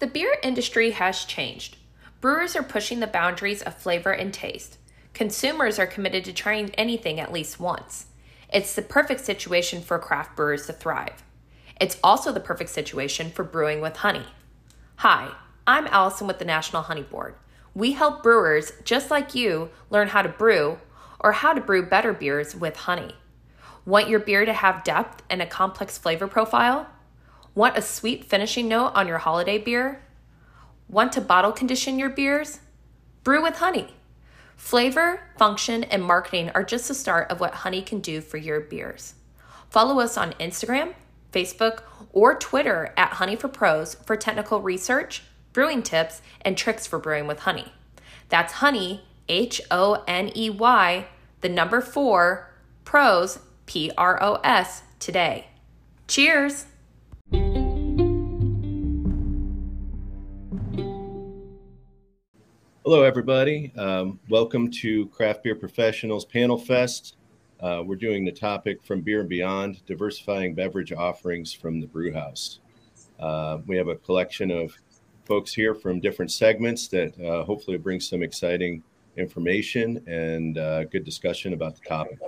The beer industry has changed. Brewers are pushing the boundaries of flavor and taste. Consumers are committed to trying anything at least once. It's the perfect situation for craft brewers to thrive. It's also the perfect situation for brewing with honey. Hi, I'm Allison with the National Honey Board. We help brewers just like you learn how to brew or how to brew better beers with honey. Want your beer to have depth and a complex flavor profile? Want a sweet finishing note on your holiday beer? Want to bottle condition your beers? Brew with honey. Flavor, function, and marketing are just the start of what honey can do for your beers. Follow us on Instagram, Facebook, or Twitter at Honey for Pros for technical research, brewing tips, and tricks for brewing with honey. That's honey, H O N E Y, the number four, pros, P R O S, today. Cheers! Hello, everybody. Um, welcome to Craft Beer Professionals Panel Fest. Uh, we're doing the topic from Beer and Beyond diversifying beverage offerings from the brew house. Uh, we have a collection of folks here from different segments that uh, hopefully bring some exciting information and uh, good discussion about the topic.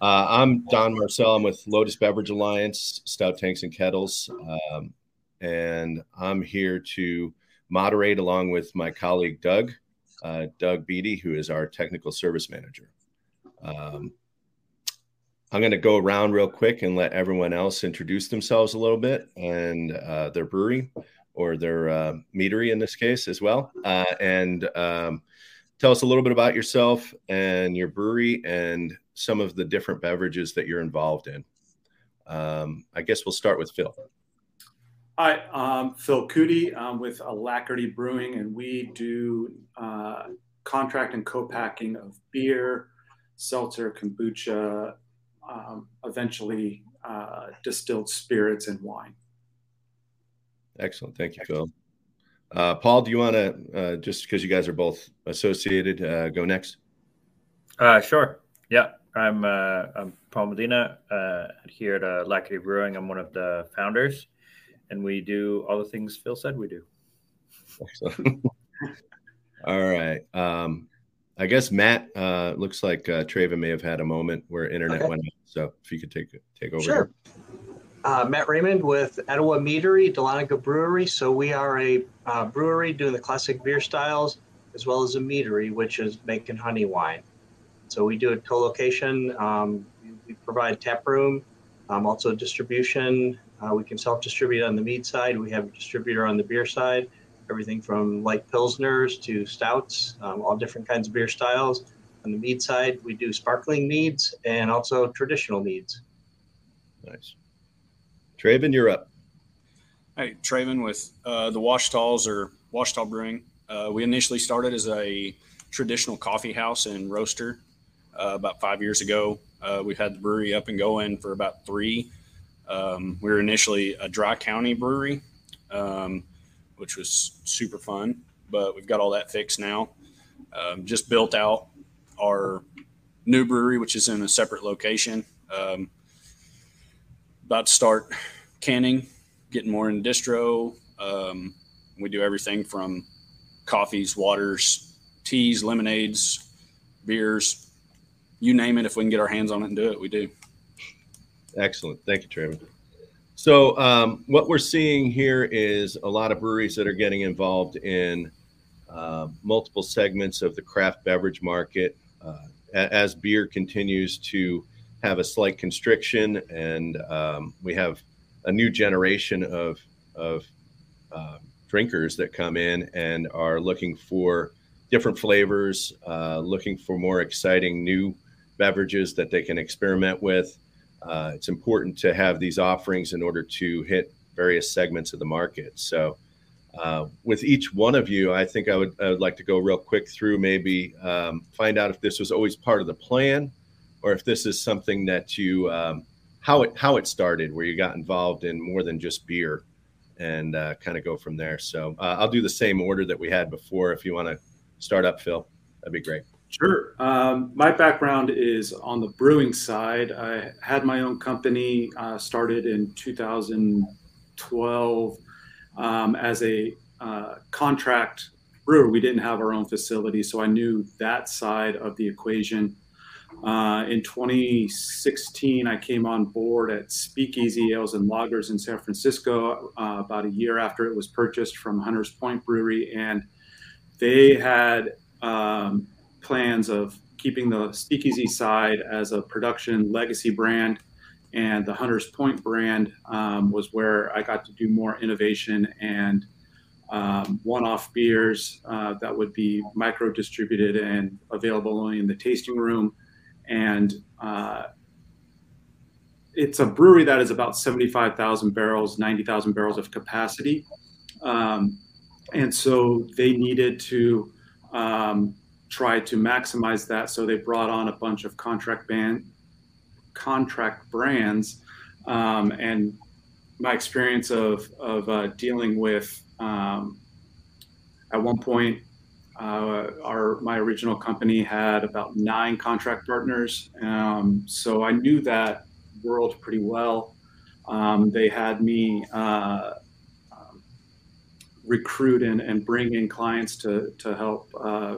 Uh, I'm Don Marcel. I'm with Lotus Beverage Alliance, Stout Tanks and Kettles. Um, and I'm here to moderate along with my colleague Doug, uh, Doug Beatty, who is our technical service manager. Um, I'm going to go around real quick and let everyone else introduce themselves a little bit and uh, their brewery or their uh, meadery in this case as well, uh, and um, tell us a little bit about yourself and your brewery and some of the different beverages that you're involved in. Um, I guess we'll start with Phil. Hi, I'm Phil Cootie. I'm with Alacrity Brewing, and we do uh, contract and co-packing of beer, seltzer, kombucha, um, eventually uh, distilled spirits and wine. Excellent. Thank you, Phil. Uh, Paul, do you want to, uh, just because you guys are both associated, uh, go next? Uh, sure. Yeah. I'm, uh, I'm Paul Medina uh, here at Alacrity Brewing. I'm one of the founders and we do all the things Phil said we do. all right. Um, I guess Matt uh, looks like uh, Traven may have had a moment where internet okay. went out. So if you could take take over. Sure. Uh, Matt Raymond with Etowah Meadery, Dahlonega Brewery. So we are a uh, brewery doing the classic beer styles as well as a meadery, which is making honey wine. So we do a co-location. Um, we provide tap room, um, also distribution, uh, we can self-distribute on the mead side. We have a distributor on the beer side. Everything from light pilsners to stouts, um, all different kinds of beer styles. On the mead side, we do sparkling meads and also traditional meads. Nice. Traven, you're up. Hey, Traven with uh, the Ouachitas or Ouachita Brewing. Uh, we initially started as a traditional coffee house and roaster uh, about five years ago. Uh, we've had the brewery up and going for about three um, we were initially a dry county brewery, um, which was super fun, but we've got all that fixed now. Um, just built out our new brewery, which is in a separate location. Um, about to start canning, getting more in distro. Um, we do everything from coffees, waters, teas, lemonades, beers, you name it. If we can get our hands on it and do it, we do. Excellent. Thank you, Trevor. So, um, what we're seeing here is a lot of breweries that are getting involved in uh, multiple segments of the craft beverage market uh, as beer continues to have a slight constriction, and um, we have a new generation of of uh, drinkers that come in and are looking for different flavors, uh, looking for more exciting new beverages that they can experiment with uh, it's important to have these offerings in order to hit various segments of the market. So, uh, with each one of you, I think I would, I would like to go real quick through maybe um, find out if this was always part of the plan or if this is something that you um, how it how it started where you got involved in more than just beer and uh, kind of go from there. So uh, I'll do the same order that we had before. If you want to start up, Phil, that'd be great. Sure. Um, my background is on the brewing side. I had my own company, uh, started in 2012. um, as a uh, contract brewer, we didn't have our own facility, so I knew that side of the equation. Uh, in 2016, I came on board at Speakeasy Ales and Lagers in San Francisco uh, about a year after it was purchased from Hunters Point Brewery, and they had um, plans of keeping the Speakeasy side as a production legacy brand, and the Hunters Point brand um, was where I got to do more innovation and um, one-off beers uh, that would be micro distributed and available only in the tasting room and uh, it's a brewery that is about 75,000 barrels, 90,000 barrels of capacity. Um, and so they needed to um, try to maximize that. So they brought on a bunch of contract band, contract brands. Um, and my experience of, of uh, dealing with, um, at one point, uh, our my original company had about nine contract partners, um, so I knew that world pretty well. Um, they had me uh, um, recruit and, and bring in clients to to help uh,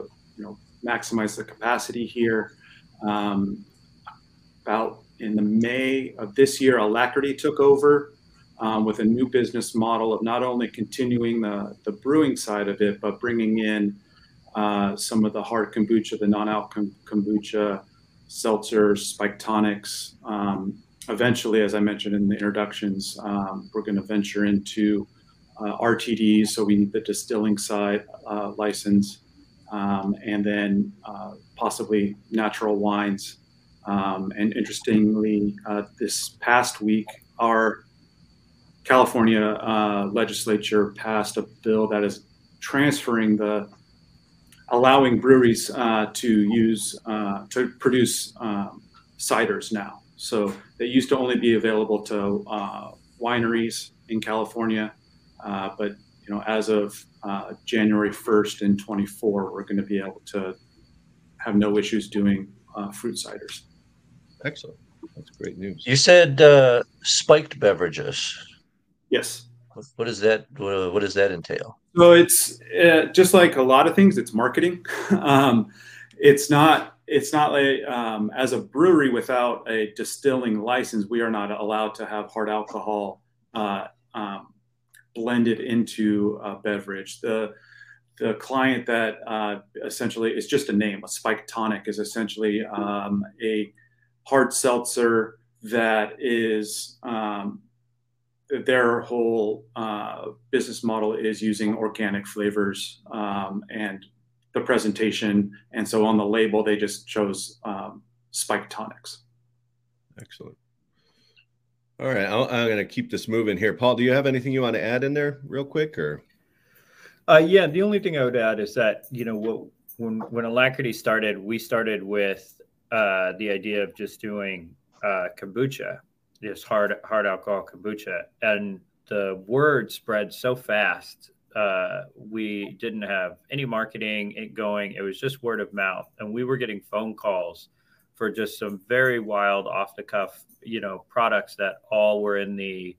maximize the capacity here. Um, about in the May of this year, Alacrity took over. Um, with a new business model of not only continuing the, the brewing side of it, but bringing in uh, some of the hard kombucha, the non-alc kombucha, seltzers, spike tonics. Um, eventually, as I mentioned in the introductions, um, we're going to venture into uh, RTDs, so we need the distilling side uh, license, um, and then uh, possibly natural wines. Um, and interestingly, uh, this past week, our California uh, legislature passed a bill that is transferring the allowing breweries uh, to use uh, to produce um, ciders now. So they used to only be available to uh, wineries in California, but you know as of uh, January 1st in 24, we're going to be able to have no issues doing uh, fruit ciders. Excellent. That's great news. You said spiked beverages. Yes. What does that what does that entail? So it's uh, just like a lot of things. It's marketing. um, it's not. It's not like um, as a brewery without a distilling license, we are not allowed to have hard alcohol uh, um, blended into a beverage. The the client that uh, essentially is just a name. A spike tonic is essentially um, a hard seltzer that is um, their whole uh, business model is using organic flavors um, and the presentation. And so on the label, they just chose um, spike tonics. Excellent. All right, i am going to keep this moving here. Paul, do you have anything you want to add in there, real quick, or? Uh, yeah, the only thing I would add is that you know when when Alacrity started, we started with uh, the idea of just doing uh, kombucha, this hard hard alcohol kombucha, and the word spread so fast. Uh, we didn't have any marketing going. It was just word of mouth, and we were getting phone calls for just some very wild, off the cuff, you know, products that all were in the,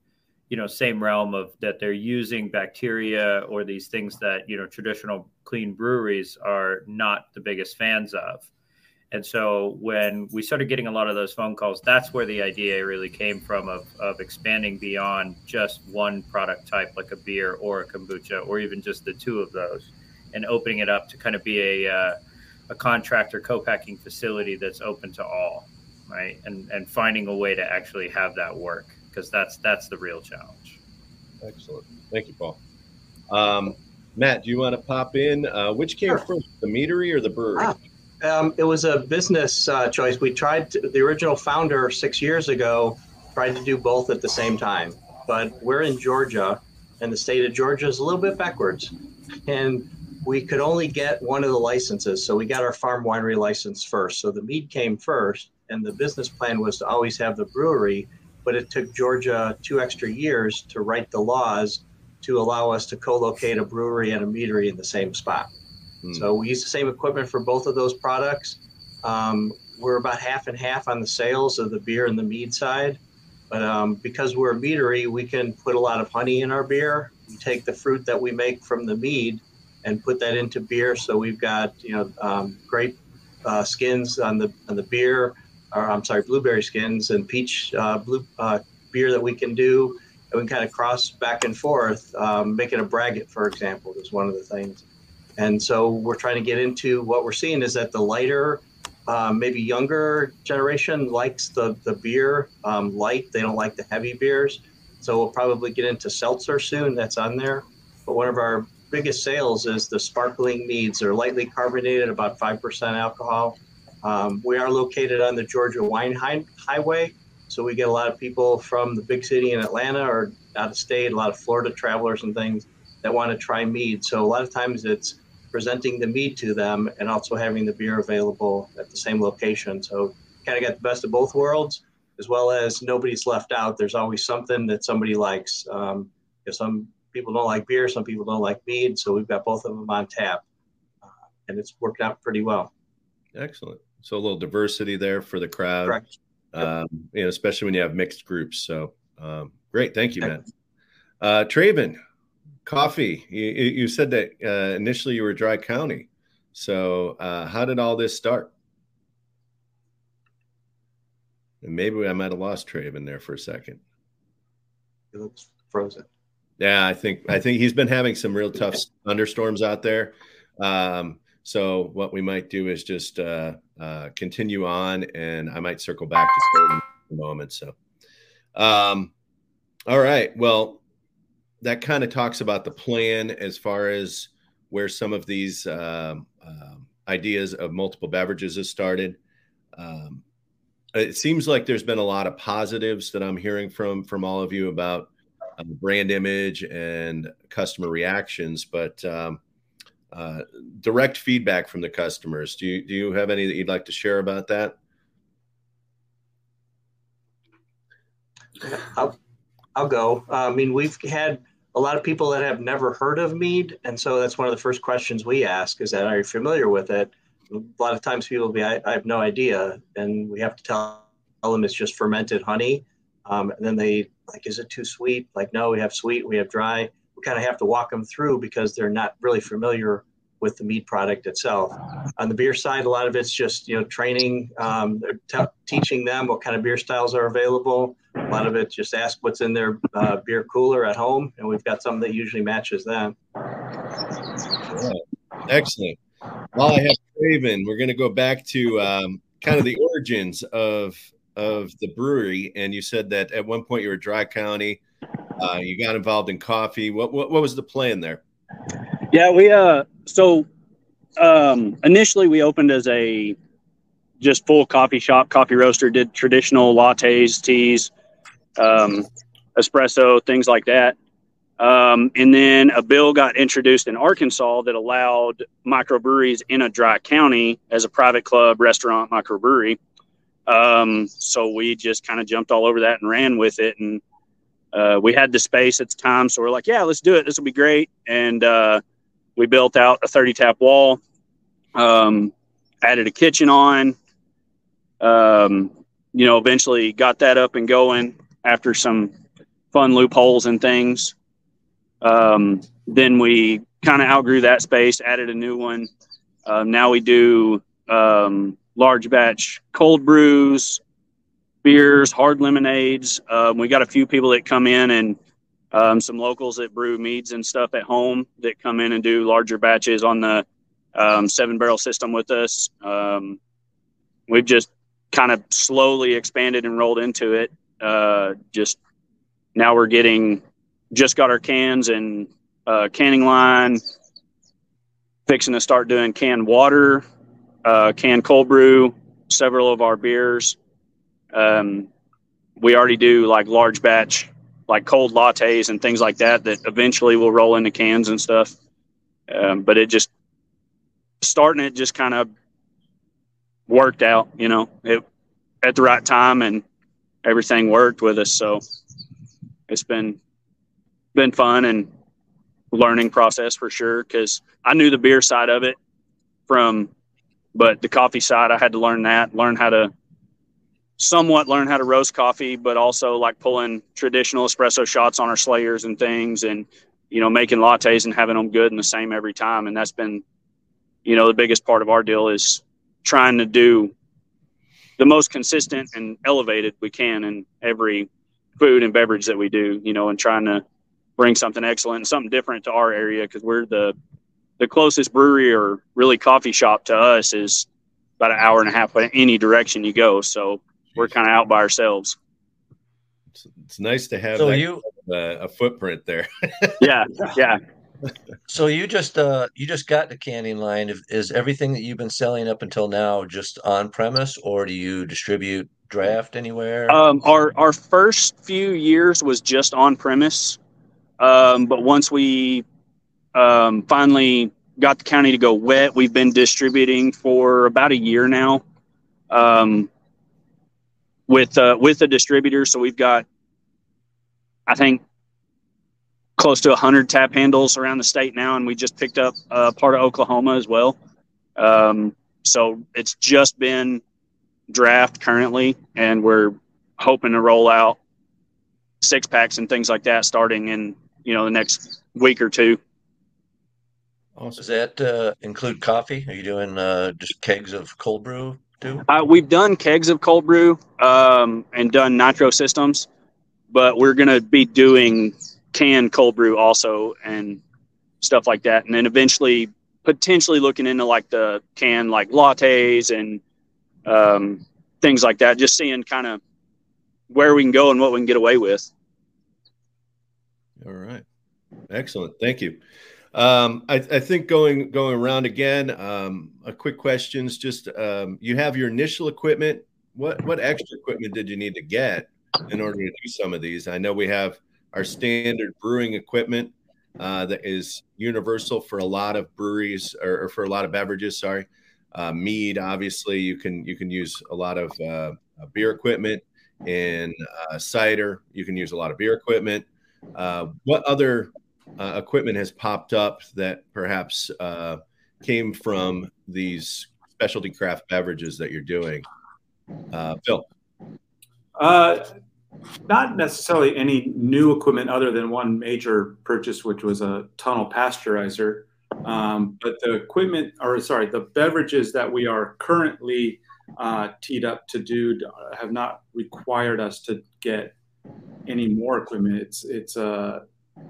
you know, same realm of that they're using bacteria or these things that you know traditional clean breweries are not the biggest fans of. And so when we started getting a lot of those phone calls, that's where the idea really came from of, of expanding beyond just one product type like a beer or a kombucha or even just the two of those and opening it up to kind of be a, uh, a contractor co-packing facility that's open to all right? And and finding a way to actually have that work because that's that's the real challenge. Excellent. Thank you paul. Um, matt do you want to pop in? Uh, which came sure. first the meadery or the brewery? Ah um, it was a business uh, choice. We tried to, the original founder six years ago tried to do both at the same time, but we're in Georgia, and the state of Georgia is a little bit backwards, and we could only get one of the licenses. So we got our farm winery license first. So the mead came first, and the business plan was to always have the brewery, but it took Georgia two extra years to write the laws to allow us to co-locate a brewery and a meadery in the same spot. Hmm. So we use the same equipment for both of those products. Um, we're about half and half on the sales of the beer and the mead side. But um, because we're a meadery, we can put a lot of honey in our beer. We take the fruit that we make from the mead and put that into beer. So we've got you know um, grape uh, skins on the on the beer, or I'm sorry, blueberry skins and peach uh, blue uh, beer that we can do. And we can kind of cross back and forth, um, make it a braggot, for example, is one of the things. And so we're trying to get into what we're seeing is that the lighter um, maybe younger generation likes the the beer um, light. They don't like the heavy beers. So we'll probably get into seltzer soon. That's on there. But one of our biggest sales is the sparkling meads. They're lightly carbonated, about five percent alcohol. Um, we are located on the Georgia Wine High- Highway, so we get a lot of people from the big city in Atlanta or out of state. A lot of Florida travelers and things that want to try mead. So a lot of times it's presenting the mead to them and also having the beer available at the same location. So kind of got the best of both worlds, as well as nobody's left out. There's always something that somebody likes. Um, if some people don't like beer, some people don't like mead, so we've got both of them on tap, uh, and it's worked out pretty well. Excellent. So a little diversity there for the crowd. Correct. Um, you know, especially when you have mixed groups. So um, great. Thank you, Matt. Uh, Traven, coffee. You, you said that uh, initially you were Dry County. So uh, how did all this start? And maybe I might have lost Traven there for a second. It looks frozen. Yeah, I think I think he's been having some real tough thunderstorms out there. Um, so what we might do is just uh, uh, continue on, and I might circle back to in a moment. So, um, all right. Well, that kind of talks about the plan as far as where some of these um, um, ideas of multiple beverages has started. Um, it seems like there's been a lot of positives that I'm hearing from from all of you about uh, brand image and customer reactions, but um, uh, direct feedback from the customers. Do you do you have any that you'd like to share about that? I'll, I'll go. Uh, I mean, we've had a lot of people that have never heard of mead, and so that's one of the first questions we ask: is that are you familiar with it? A lot of times people will be, I, I have no idea, and we have to tell them it's just fermented honey. Um, and then they like, is it too sweet? Like, no, we have sweet, we have dry. We kind of have to walk them through because they're not really familiar with the mead product itself. On the beer side, a lot of it's just you know training, um, t- teaching them what kind of beer styles are available. A lot of it just ask what's in their uh, beer cooler at home, and we've got something that usually matches them. Yeah. Excellent. While I have Traven, we're going to go back to um, kind of the origins of of the brewery. And you said that at one point you were a Dry County. Uh, you got involved in coffee. What, what what was the plan there? Yeah, we uh so um initially we opened as a just full coffee shop, coffee roaster, did traditional lattes, teas, um, espresso, things like that. Um, and then a bill got introduced in Arkansas that allowed microbreweries in a dry county as a private club, restaurant, microbrewery. Um, so we just kind of jumped all over that and ran with it. And uh, we had the space at the time. So we're like, yeah, let's do it. This will be great. And uh, we built out a 30 tap wall, um, added a kitchen on. Um, you know, eventually got that up and going after some fun loopholes and things. Um, then we kind of outgrew that space, added a new one. Uh, now we do um, large batch cold brews, beers, hard lemonades. Um, we got a few people that come in and um, some locals that brew meads and stuff at home that come in and do larger batches on the um, seven barrel system with us. Um, we've just kind of slowly expanded and rolled into it. Uh, just now we're getting just got our cans and uh, canning line, fixing to start doing canned water, uh, canned cold brew, several of our beers. Um, we already do like large batch, like cold lattes and things like that, that eventually will roll into cans and stuff. Um, but it just starting it just kind of worked out, you know, it at the right time and everything worked with us. So it's been been fun and learning process for sure because I knew the beer side of it from, but the coffee side I had to learn that, learn how to somewhat learn how to roast coffee, but also like pulling traditional espresso shots on our slayers and things, and you know making lattes and having them good and the same every time. And that's been, you know, the biggest part of our deal is trying to do the most consistent and elevated we can in every food and beverage that we do. You know, and trying to bring something excellent and something different to our area because we're the the closest brewery or really coffee shop to us is about an hour and a half in any direction you go. So we're kind of out by ourselves. It's, it's nice to have So that you uh, a footprint there. Yeah, yeah. so you just uh you just got the canning line. Is- Is everything that you've been selling up until now just on premise, or do you distribute draft anywhere? Um, our our first few years was just on premise, um, but once we um, finally got the county to go wet, we've been distributing for about a year now. Um, with uh, with a distributor, so we've got, I think, close to hundred tap handles around the state now, and we just picked up uh, part of Oklahoma as well. Um, so it's just been draft currently, and we're hoping to roll out six packs and things like that starting in you know the next week or two. Awesome. Does that uh, include coffee? Are you doing uh, just kegs of cold brew too? Uh, we've done kegs of cold brew um, and done nitro systems, but we're going to be doing canned cold brew also and stuff like that. And then eventually, potentially looking into like the canned like lattes and um, things like that, just seeing kind of where we can go and what we can get away with. All right. Excellent. Thank you. Um, I, I think going going around again, um, a quick questions. Just um, you have your initial equipment. What what extra equipment did you need to get in order to do some of these? I know we have our standard brewing equipment uh, that is universal for a lot of breweries or, or for a lot of beverages. Sorry, uh, mead. Obviously, you can you can use a lot of uh, beer equipment. In uh, cider, you can use a lot of beer equipment. Uh, what other uh, equipment has popped up that perhaps uh, came from these specialty craft beverages that you're doing? Uh, Phil. Uh, not necessarily any new equipment other than one major purchase, which was a tunnel pasteurizer. Um, but the equipment, or sorry, the beverages that we are currently uh, teed up to do have not required us to get any more equipment. It's it's uh,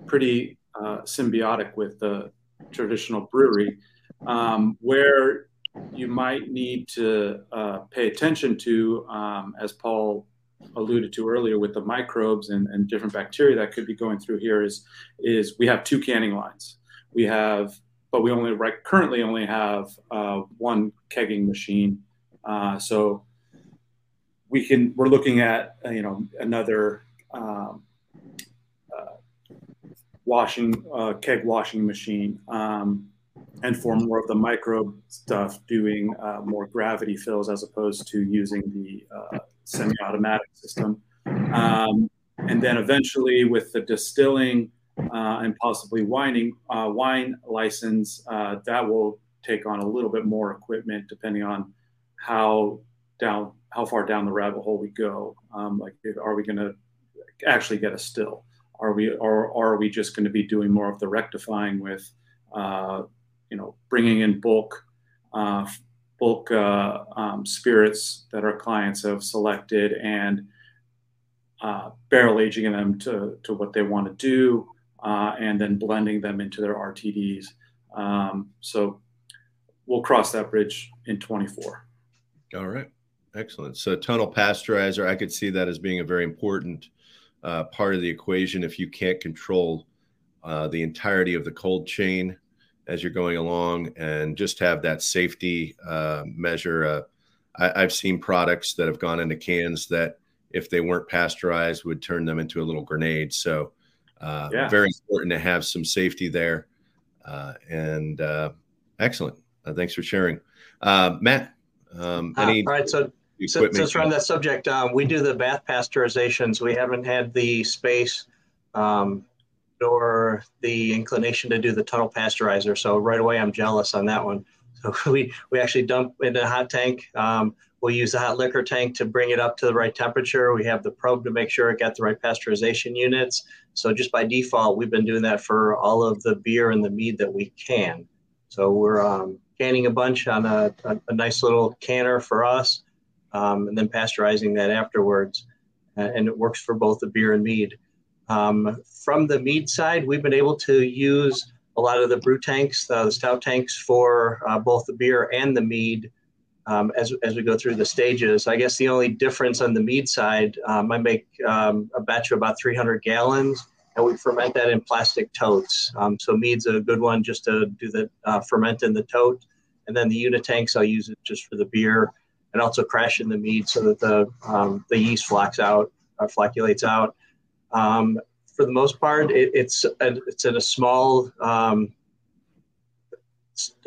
pretty uh, symbiotic with the traditional brewery, um, where you might need to uh, pay attention to, um, as Paul alluded to earlier, with the microbes and, and different bacteria that could be going through here. Is is we have two canning lines. We have, but we only right currently only have uh, one kegging machine. Uh, so we can we're looking at uh, you know another um, washing uh, keg washing machine um, and for more of the microbe stuff doing uh, more gravity fills as opposed to using the uh, semi-automatic system um, and then eventually with the distilling uh, and possibly wining uh, wine license that will take on a little bit more equipment depending on how down how far down the rabbit hole we go um, like are we going to actually get a still? Are we or, are we just going to be doing more of the rectifying with, uh, you know, bringing in bulk, uh, bulk uh, um, spirits that our clients have selected and uh, barrel aging them to to what they want to do, uh, and then blending them into their RTDs. Um, so we'll cross that bridge in 24. All right. Excellent. So tunnel pasteurizer, I could see that as being a very important uh, part of the equation if you can't control uh, the entirety of the cold chain as you're going along and just have that safety uh, measure. Uh, I, have seen products that have gone into cans that, if they weren't pasteurized, would turn them into a little grenade. So, uh, yeah. very important to have some safety there. Uh, and excellent. thanks for sharing. Matt, um, any. all right. So, since, since we're on that subject, um, we do the bath pasteurizations. We haven't had the space um, nor the inclination to do the tunnel pasteurizer. So right away, I'm jealous on that one. So we, we actually dump in a hot tank um, we'll use the hot liquor tank to bring it up to the right temperature. We have the probe to make sure it got the right pasteurization units. So just by default, we've been doing that for all of the beer and the mead that we can. So we're um, canning a bunch on a, a, a, nice little canner for us, um, and then pasteurizing that afterwards. And it works for both the beer and mead. Um, from the mead side, we've been able to use a lot of the brew tanks, uh, the stout tanks for uh, both the beer and the mead um, as, as we go through the stages. I guess the only difference on the mead side, um, I make um, a batch of about 300 gallons and we ferment that in plastic totes. Um, so mead's a good one just to do the uh, ferment in the tote. And then the unit tanks, I'll use it just for the beer and also crash in the mead so that the, um, the yeast flocks out, or flocculates out. Um, for the most part, it, it's a, it's in a small um,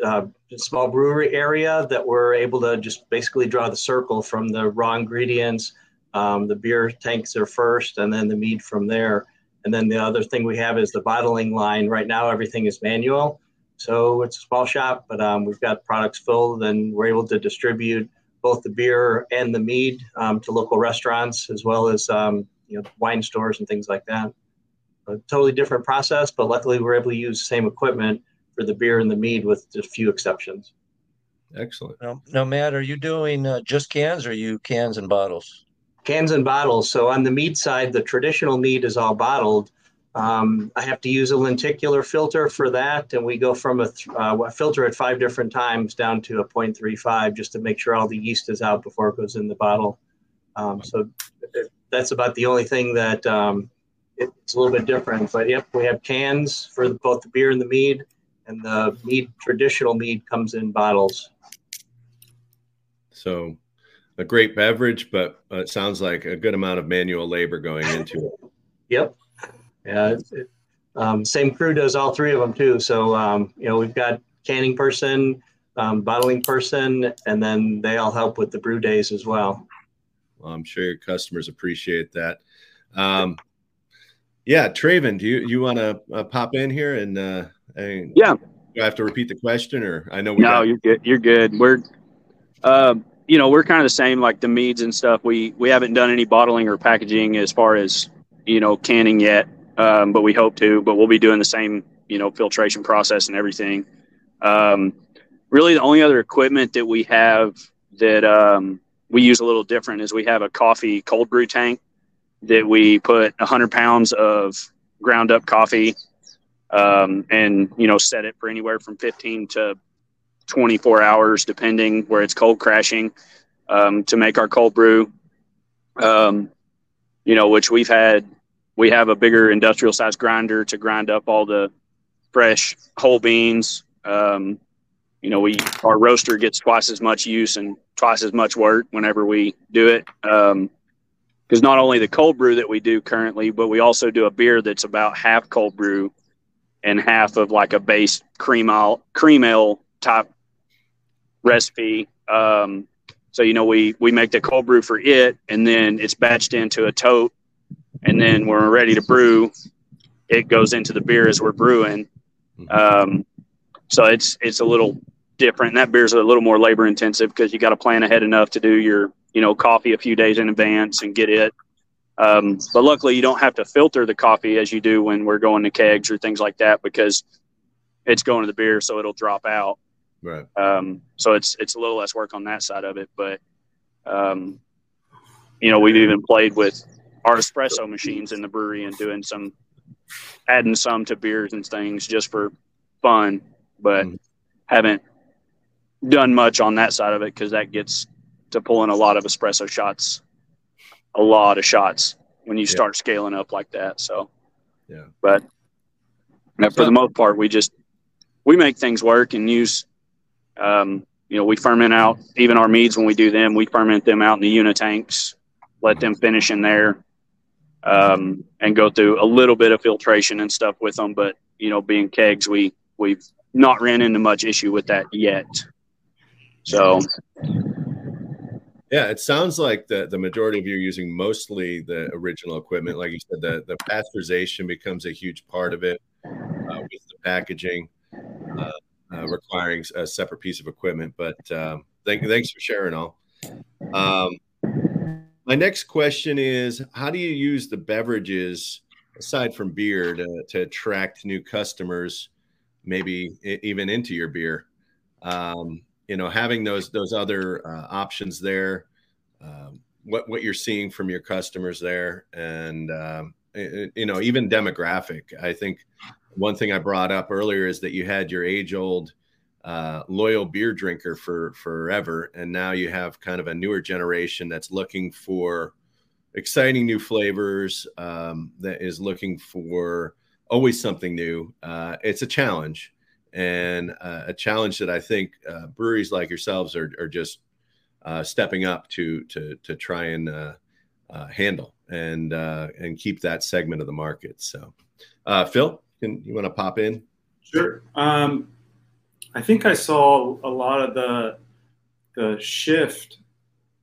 uh, small brewery area that we're able to just basically draw the circle from the raw ingredients. Um, the beer tanks are first, and then the mead from there. And then the other thing we have is the bottling line. Right now, everything is manual, so it's a small shop, but um, we've got products filled, and we're able to distribute both the beer and the mead um, to local restaurants as well as um, you know wine stores and things like that. A totally different process, but luckily we're able to use the same equipment for the beer and the mead with a few exceptions. Excellent. Now, now Matt, are you doing uh, just cans or you cans and bottles? Cans and bottles. So on the mead side, the traditional mead is all bottled. Um, I have to use a lenticular filter for that, and we go from a, th- uh, a filter at five different times down to a 0.35 just to make sure all the yeast is out before it goes in the bottle. Um, so that's about the only thing that um, it's a little bit different. But yep, we have cans for the, both the beer and the mead, and the mead traditional mead comes in bottles. So a great beverage, but uh, it sounds like a good amount of manual labor going into it. Yep. Yeah. It, um, same crew does all three of them too. So um, you know we've got canning person, um, bottling person, and then they all help with the brew days as well. Well, I'm sure your customers appreciate that. Um, yeah, Traven, do you you want to uh, pop in here and, uh, and yeah, do I have to repeat the question, or I know we no, got- you're good. You're good. We're uh, you know we're kind of the same like the meads and stuff. We we haven't done any bottling or packaging as far as you know canning yet, um, but we hope to. But we'll be doing the same you know filtration process and everything. Um, really, the only other equipment that we have that um, we use a little different is we have a coffee cold brew tank that we put 100 pounds of ground up coffee um, and you know set it for anywhere from 15 to 24 hours depending where it's cold crashing um, to make our cold brew um, you know which we've had we have a bigger industrial size grinder to grind up all the fresh whole beans um, you know, we our roaster gets twice as much use and twice as much work whenever we do it. Because um, not only the cold brew that we do currently, but we also do a beer that's about half cold brew and half of like a base cream ale cream ale type recipe. Um, so you know, we we make the cold brew for it, and then it's batched into a tote, and then when we're ready to brew, it goes into the beer as we're brewing. Mm-hmm. Um, so it's it's a little different. That beer's a little more labor intensive because you got to plan ahead enough to do your you know coffee a few days in advance and get it. Um, but luckily, you don't have to filter the coffee as you do when we're going to kegs or things like that because it's going to the beer, so it'll drop out. Right. Um, so it's it's a little less work on that side of it, but um, you know we've even played with our espresso machines in the brewery and doing some adding some to beers and things just for fun but mm-hmm. haven't done much on that side of it because that gets to pulling a lot of espresso shots, a lot of shots when you start scaling up like that. So, yeah, but so, for the most part, we just we make things work and use. Um, you know, we ferment out even our meads when we do them. We ferment them out in the unit tanks, let them finish in there, um, and go through a little bit of filtration and stuff with them. But you know, being kegs, we we've not ran into much issue with that yet. So, yeah, it sounds like the, the majority of you are using mostly the original equipment. Like you said, the, the pasteurization becomes a huge part of it uh, with the packaging uh, uh, requiring a separate piece of equipment. But um, thank, thanks for sharing all. Um, my next question is How do you use the beverages, aside from beer, to, to attract new customers, maybe even into your beer? Um, you know, having those those other uh, options there, um, what what you're seeing from your customers there, and um, you know, even demographic. I think one thing I brought up earlier is that you had your age old uh, loyal beer drinker for forever, and now you have kind of a newer generation that's looking for exciting new flavors, um, that is looking for always something new. Uh, it's a challenge, and uh, a challenge that I think uh, breweries like yourselves are, are just uh, stepping up to to to try and uh, handle and and keep that segment of the market. So, Phil, can you want to pop in? Sure. Um, I think I saw a lot of the the shift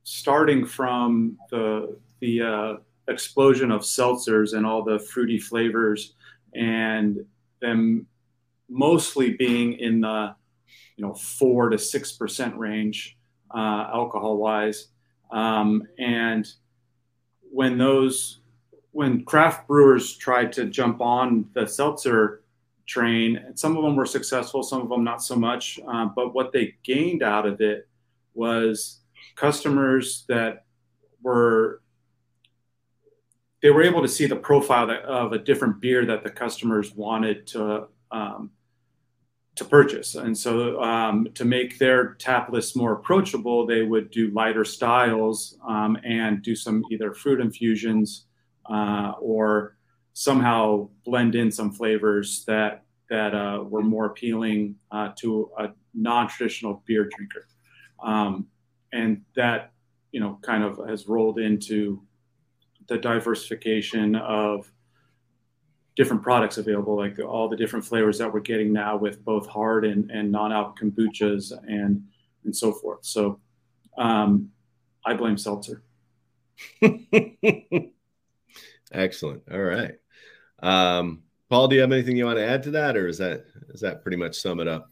starting from the the uh, explosion of seltzers and all the fruity flavors, and them mostly being in the you know four to six percent range uh, alcohol wise, um, and when those when craft brewers tried to jump on the seltzer train. Some of them were successful, some of them not so much. Uh, but what they gained out of it was customers that were they were able to see the profile of a different beer that the customers wanted to um, to purchase. And so um, to make their tap list more approachable, they would do lighter styles um, and do some either fruit infusions uh, or somehow blend in some flavors that that uh, were more appealing uh, to a non-traditional beer drinker, um, and that you know kind of has rolled into the diversification of different products available, like the, all the different flavors that we're getting now with both hard and, and non-alc kombuchas and and so forth. So um, I blame seltzer. Excellent. All right. Um, Paul, do you have anything you want to add to that, or is that is that pretty much sum it up?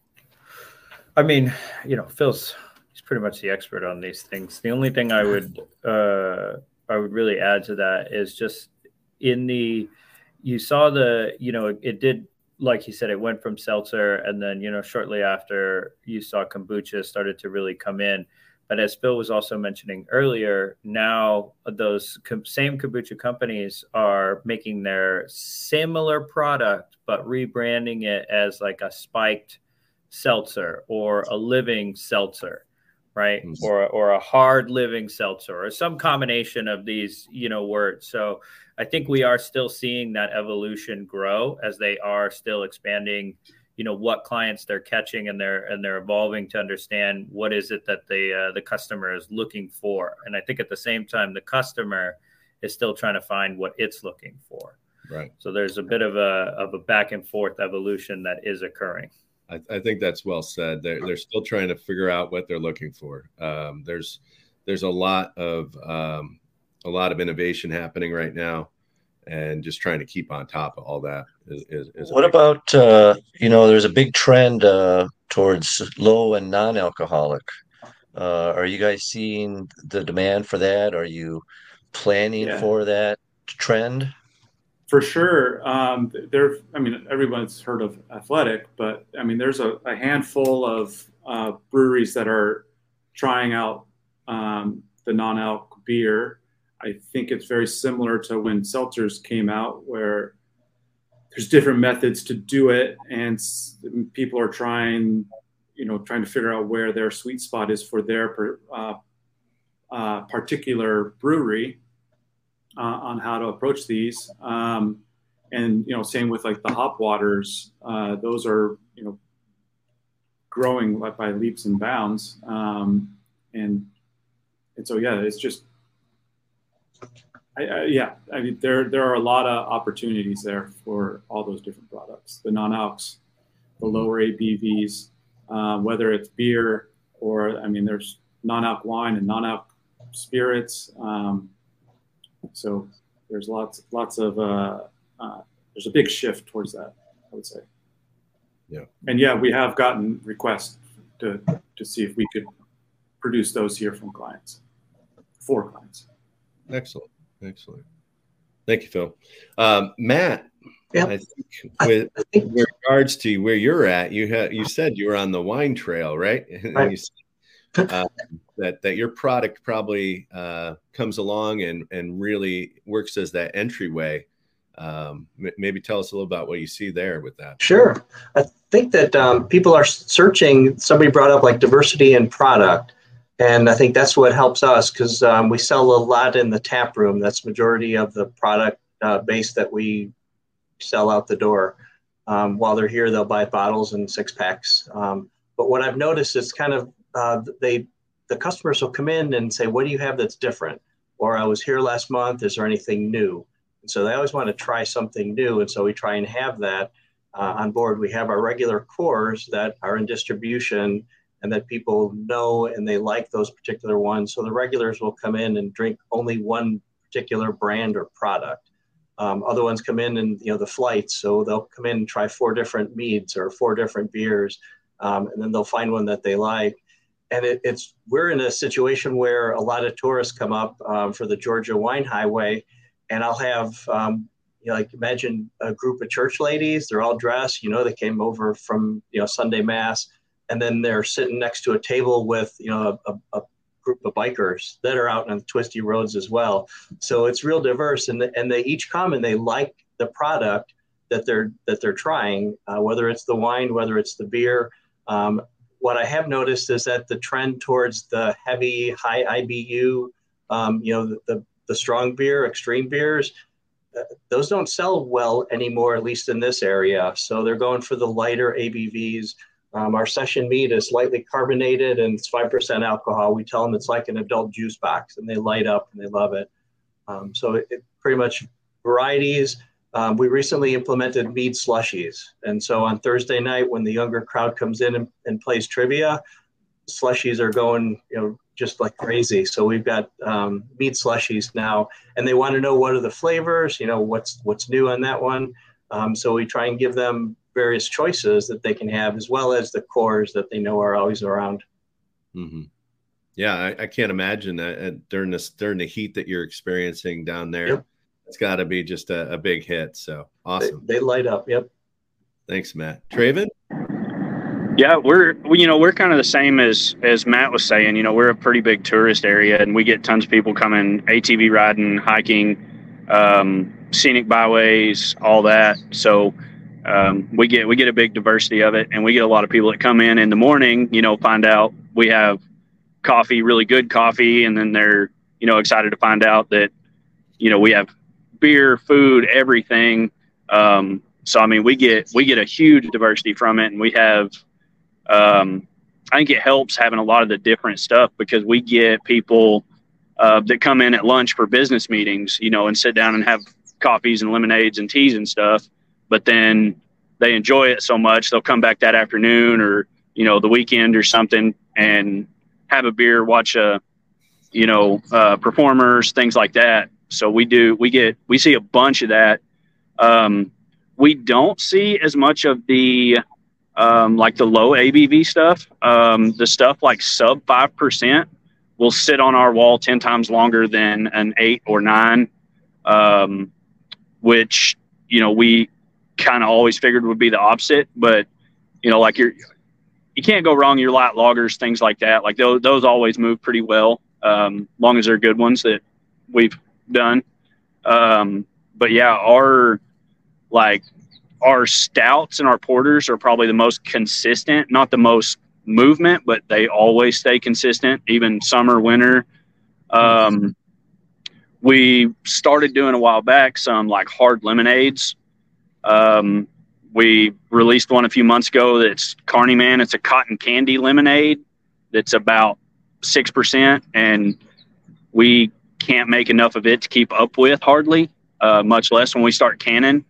I mean, you know, Phil's he's pretty much the expert on these things. The only thing I would uh, I would really add to that is just in the you saw the you know it, it did like he said it went from seltzer and then you know shortly after you saw kombucha started to really come in but as Phil was also mentioning earlier, now those same kombucha companies are making their similar product, but rebranding it as like a spiked seltzer or a living seltzer, right? Mm-hmm. Or, or a hard living seltzer or some combination of these, you know, words. So I think we are still seeing that evolution grow as they are still expanding you know what clients they're catching and they're and they're evolving to understand what is it that the uh, the customer is looking for. And i think at the same time the customer is still trying to find what it's looking for. Right. So there's a bit of a of a back and forth evolution that is occurring. I, I think that's well said. They're, they're still trying to figure out what they're looking for. Um, there's there's a lot of um, a lot of innovation happening right now and just trying to keep on top of all that is, is, is what about uh, you know there's a big trend uh, towards low and non-alcoholic. Uh, are you guys seeing the demand for that? Are you planning yeah. for that trend? For sure. Um, there i mean everyone's heard of athletic but i mean there's a, a handful of uh, breweries that are trying out um, the non-alc beer I think it's very similar to when seltzers came out, where there's different methods to do it, and people are trying, you know, trying to figure out where their sweet spot is for their uh, uh, particular brewery uh, on how to approach these. Um, and you know, same with like the hop waters; uh, those are you know growing by leaps and bounds. Um, and and so yeah, it's just I, I, yeah, I mean, there there are a lot of opportunities there for all those different products. The non-alcs, the lower ABVs, uh, whether it's beer or I mean, there's non-alc wine and non-alc spirits. Um, so there's lots lots of uh, uh, there's a big shift towards that. I would say. Yeah. And yeah, we have gotten requests to to see if we could produce those here from clients. four clients. Excellent, excellent. Thank you, Phil. Um, Matt, yeah. I think with, I think, with regards to where you're at, you had you said you were on the wine trail, right? right. you said, uh, that that your product probably uh, comes along and and really works as that entryway. Um, maybe tell us a little about what you see there with that. Sure, I think that um, people are searching. Somebody brought up like diversity in product, and I think that's what helps us because um, we sell a lot in the tap room. That's majority of the product uh, base that we sell out the door. Um, while they're here, they'll buy bottles and six packs. Um, but what I've noticed is kind of uh, they the customers will come in and say, "What do you have that's different?" Or "I was here last month. Is there anything new?" And so they always want to try something new, and so we try and have that uh, on board. We have our regular cores that are in distribution and that people know and they like those particular ones. So the regulars will come in and drink only one particular brand or product. Um, other ones come in and you know the flights, so they'll come in and try four different meads or four different beers, um, and then they'll find one that they like. And it, it's we're in a situation where a lot of tourists come up um, for the Georgia Wine Highway, and I'll have um, you know, like imagine a group of church ladies. They're all dressed, you know, they came over from you know Sunday mass, and then they're sitting next to a table with you know a, a group of bikers that are out on the twisty roads as well. So it's real diverse, and and they each come and they like the product that they're that they're trying, uh, whether it's the wine, whether it's the beer. Um, what I have noticed is that the trend towards the heavy, high IBU, um, you know, the, the, the strong beer, extreme beers, uh, those don't sell well anymore, at least in this area. So they're going for the lighter ABVs. Um, our session mead is lightly carbonated and it's 5% alcohol. We tell them it's like an adult juice box and they light up and they love it. Um, so it, it, pretty much varieties. Um, we recently implemented mead slushies. And so on Thursday night, when the younger crowd comes in and, and plays trivia, slushies are going, you know, just like crazy. So we've got um, mead slushies now, and they want to know what are the flavors, you know, what's what's new on that one. Um, so we try and give them various choices that they can have, as well as the cores that they know are always around. Mm-hmm. Yeah, I, I, can't imagine that uh, during this during the heat that you're experiencing down there. Yep. It's got to be just a, a, big hit. So awesome. They, they, light up. Yep. Thanks, Matt. Traven. Yeah, we're we, you know we're kind of the same as as Matt was saying. You know, we're a pretty big tourist area, and we get tons of people coming ATV riding, hiking, um, scenic byways, all that. So um, we get we get a big diversity of it, and we get a lot of people that come in in the morning. You know, find out we have coffee, really good coffee, and then they're you know excited to find out that you know we have beer, food, everything. Um, so I mean, we get we get a huge diversity from it, and we have. Um, I think it helps having a lot of the different stuff because we get people uh, that come in at lunch for business meetings, you know, and sit down and have coffees and lemonades and teas and stuff but then they enjoy it so much they'll come back that afternoon or you know the weekend or something and have a beer watch a you know uh, performers things like that. So we do we get we see a bunch of that. Um, we don't see as much of the um, like the low abv stuff. Um, the stuff like sub 5% will sit on our wall 10 times longer than an 8 or 9 um, which you know we kind of always figured would be the opposite. But you know, like you're you can't go wrong. Your light lagers, things like that, like those those always move pretty well, um, long as they're good ones that we've done. Um, but yeah, our like our stouts and our porters are probably the most consistent, not the most movement, but they always stay consistent, even summer, winter. Um, we started doing a while back some like hard lemonades um, we released one a few months ago that's Carney Man. It's a cotton candy lemonade that's about 6%, and we can't make enough of it to keep up with hardly, uh, much less when we start canning.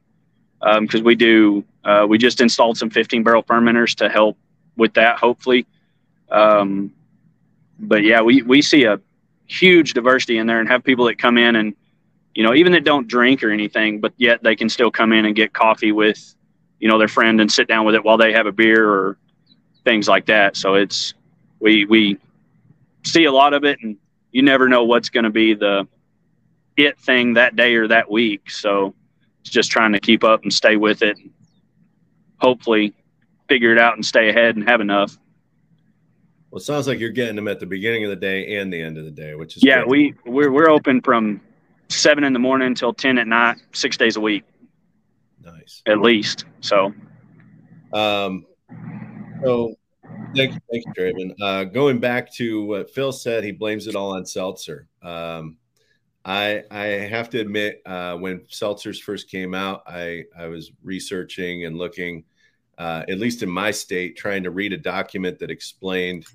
Because um, we do, uh, we just installed some 15 barrel fermenters to help with that, hopefully. Um, but yeah, we, we see a huge diversity in there and have people that come in and you know, even that don't drink or anything, but yet they can still come in and get coffee with, you know, their friend and sit down with it while they have a beer or things like that. So it's we we see a lot of it, and you never know what's going to be the it thing that day or that week. So it's just trying to keep up and stay with it. And Hopefully, figure it out and stay ahead and have enough. Well, it sounds like you're getting them at the beginning of the day and the end of the day, which is yeah. Great. We we're we're open from seven in the morning until ten at night, six days a week. Nice, at least. So, um, so thank you, thank you, Draven. Uh, going back to what Phil said, he blames it all on seltzer. Um, I I have to admit, uh, when seltzers first came out, I I was researching and looking, uh, at least in my state, trying to read a document that explained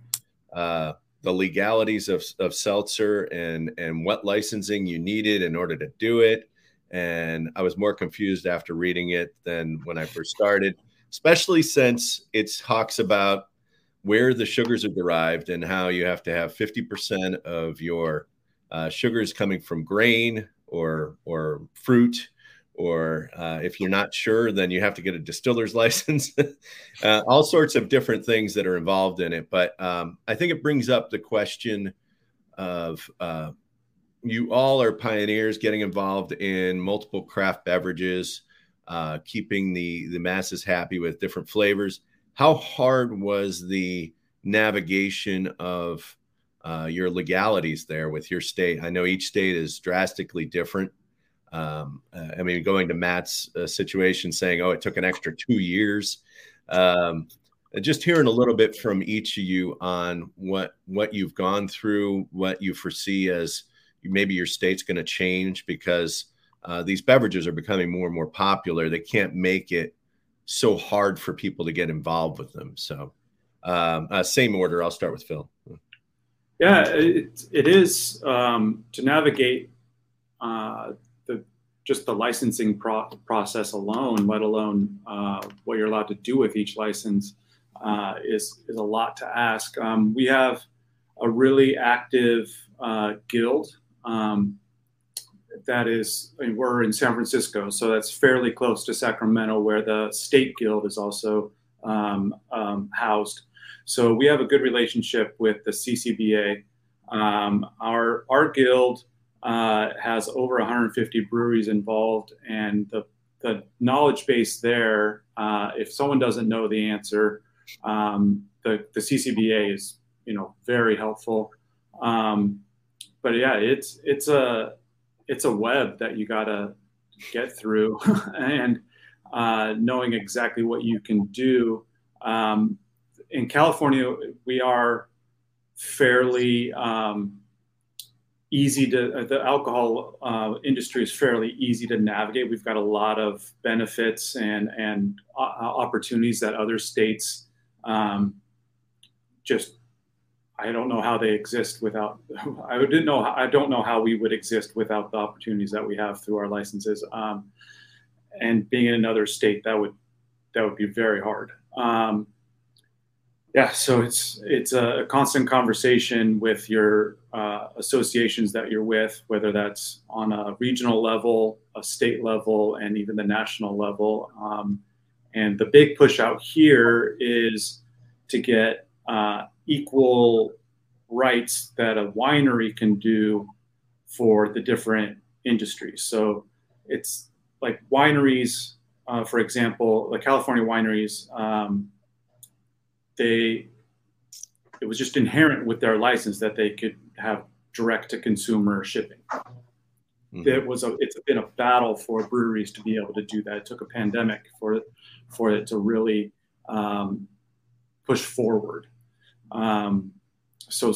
uh, the legalities of, of seltzer and and what licensing you needed in order to do it. And I was more confused after reading it than when I first started, especially since it talks about where the sugars are derived and how you have to have 50% of your uh, sugars coming from grain or or fruit or uh, if you're not sure then you have to get a distiller's license uh, all sorts of different things that are involved in it but um, i think it brings up the question of uh, you all are pioneers getting involved in multiple craft beverages uh, keeping the the masses happy with different flavors how hard was the navigation of uh, your legalities there with your state. I know each state is drastically different. Um, uh, I mean, going to Matt's uh, situation, saying, "Oh, it took an extra two years." Um, just hearing a little bit from each of you on what what you've gone through, what you foresee as maybe your state's going to change because uh, these beverages are becoming more and more popular. They can't make it so hard for people to get involved with them. So, um, uh, same order. I'll start with Phil. Yeah, it, it is um, to navigate uh, just the licensing pro- process alone, let alone uh, what you're allowed to do with each license, uh, is is a lot to ask. Um, we have a really active uh, guild um, that is. I mean, we're in San Francisco, so that's fairly close to Sacramento, where the state guild is also um, um, housed. So we have a good relationship with the CCBA. Um, our our guild uh, has over 150 breweries involved, and the the knowledge base there. Uh, if someone doesn't know the answer, um, the the CCBA is you know very helpful. Um, but yeah, it's it's a it's a web that you gotta get through, and uh, knowing exactly what you can do. Um, in California, we are fairly um, easy to uh, the alcohol uh, industry is fairly easy to navigate. We've got a lot of benefits and and uh, opportunities that other states um, just I don't know how they exist without. I didn't know. I don't know how we would exist without the opportunities that we have through our licenses. Um, and being in another state, that would that would be very hard. Um, yeah, so it's it's a constant conversation with your uh, associations that you're with, whether that's on a regional level, a state level, and even the national level. Um, and the big push out here is to get uh, equal rights that a winery can do for the different industries. So it's like wineries, uh, for example, the California wineries. Um, they it was just inherent with their license that they could have direct to consumer shipping. Mm-hmm. It was a it's been a battle for breweries to be able to do that. It took a pandemic for for it to really um, push forward. Um, so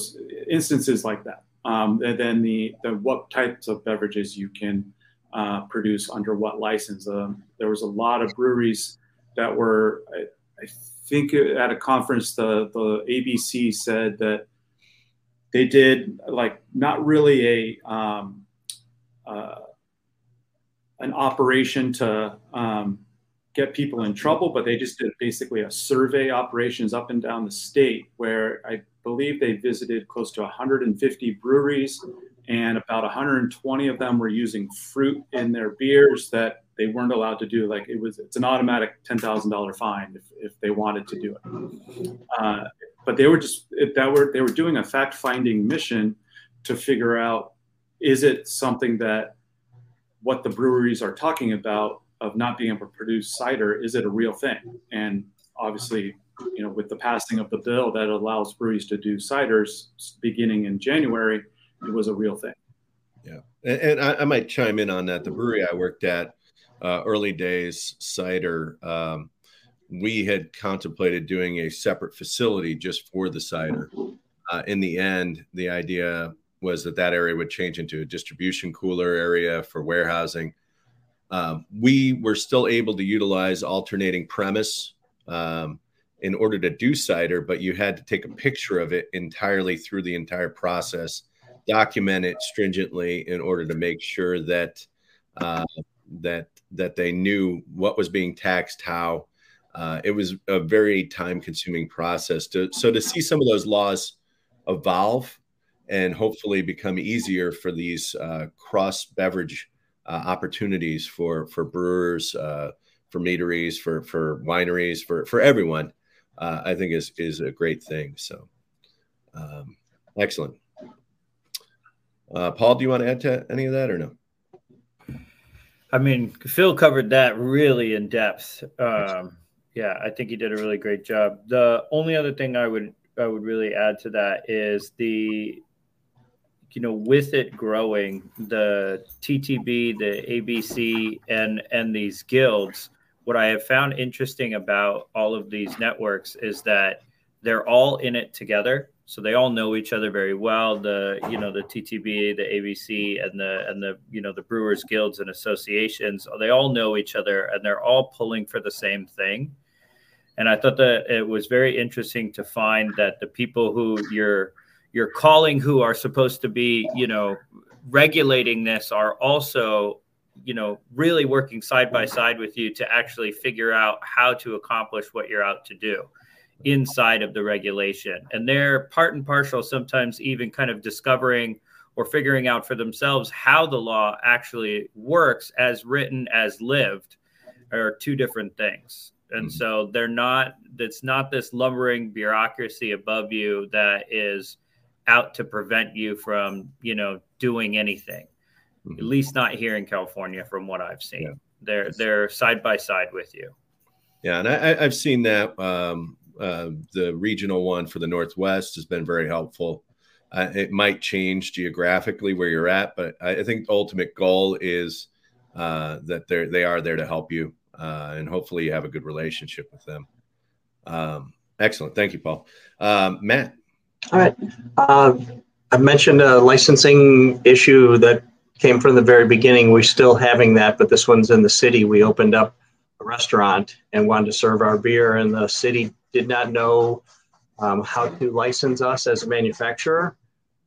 instances like that. Um, and then the, the what types of beverages you can uh, produce under what license. Um, there was a lot of breweries that were, I, I think at a conference, the the ABC said that they did like not really a um, uh, an operation to um, get people in trouble, but they just did basically a survey operations up and down the state where I believe they visited close to 150 breweries and about 120 of them were using fruit in their beers that they weren't allowed to do like it was it's an automatic $10,000 fine if, if they wanted to do it. Uh, but they were just that were they were doing a fact finding mission to figure out is it something that what the breweries are talking about of not being able to produce cider is it a real thing? And obviously you know with the passing of the bill that allows breweries to do ciders beginning in january it was a real thing. Yeah. And, and I, I, might chime in on that. The brewery i worked at uh, early days cider um, we had contemplated doing a separate facility just for the cider. Uh, in the end the idea was that that area would change into a distribution cooler area for warehousing. Um, we were still able to utilize alternating premise um, in order to do cider, but you had to take a picture of it entirely through the entire process, document it stringently in order to make sure that uh, that that they knew what was being taxed, how. Uh, it was a very time-consuming process. To, so to see some of those laws evolve and hopefully become easier for these uh, cross beverage uh, opportunities for for brewers, uh, for meaderies, for for wineries, for for everyone. Uh, I think is is a great thing. So, um, excellent. Uh, Paul, do you want to add to any of that or no? I mean, Phil covered that really in depth. Um, yeah, I think he did a really great job. The only other thing I would I would really add to that is the you know, with it growing, the TTB, the ABC, and and these guilds, what I have found interesting about all of these networks is that they're all in it together. So they all know each other very well. The you know the TTB, the ABC, and the and the you know the Brewers guilds and associations. They all know each other, and they're all pulling for the same thing. And I thought that it was very interesting to find that the people who you're you're calling who are supposed to be, you know, regulating this are also, you know, really working side by side with you to actually figure out how to accomplish what you're out to do inside of the regulation. And they're part and partial, sometimes even kind of discovering or figuring out for themselves how the law actually works as written as lived are two different things. And mm-hmm. so they're not, it's not this lumbering bureaucracy above you that is out to prevent you from, you know, doing anything. Mm-hmm. At least not here in California, from what I've seen. Yeah. They're they're side by side with you. Yeah, and I, have seen that. Um, uh, the regional one for the Northwest has been very helpful. Uh, it might change geographically where you're at, but I, I think the ultimate goal is uh, that they they are there to help you, uh, and hopefully you have a good relationship with them. Um, excellent, thank you, Paul. Um, Matt. All right. Uh, I mentioned a licensing issue that came from the very beginning. We're still having that, but this one's in the city. We opened up a restaurant and wanted to serve our beer, and the city did not know um, how to license us as a manufacturer.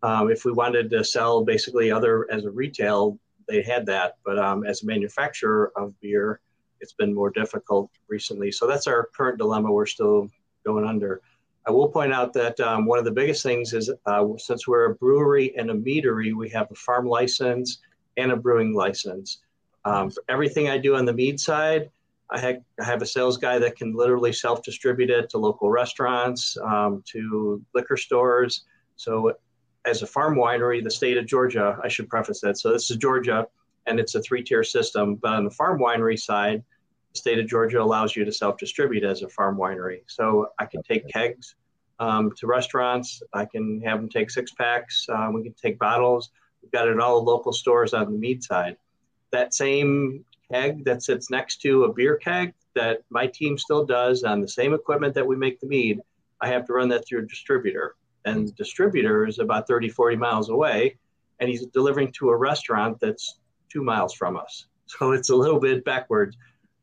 Um, if we wanted to sell basically other as a retail, they had that, but um, as a manufacturer of beer, it's been more difficult recently. So that's our current dilemma. We're still going under. I will point out that um, one of the biggest things is uh, since we're a brewery and a meadery, we have a farm license and a brewing license. Um, everything I do on the mead side, I have, I have, a sales guy that can literally self distribute it to local restaurants, um, to liquor stores. So, as a farm winery, the state of Georgia, I should preface that. So, this is Georgia and it's a three tier system. But on the farm winery side, the state of Georgia allows you to self-distribute as a farm winery. So I can take kegs um, to restaurants. I can have them take six packs. Um, we can take bottles. We've got it in all the local stores on the mead side. That same keg that sits next to a beer keg that my team still does on the same equipment that we make the mead, I have to run that through a distributor. And the distributor is about 30, 40 miles away, and he's delivering to a restaurant that's two miles from us. So it's a little bit backwards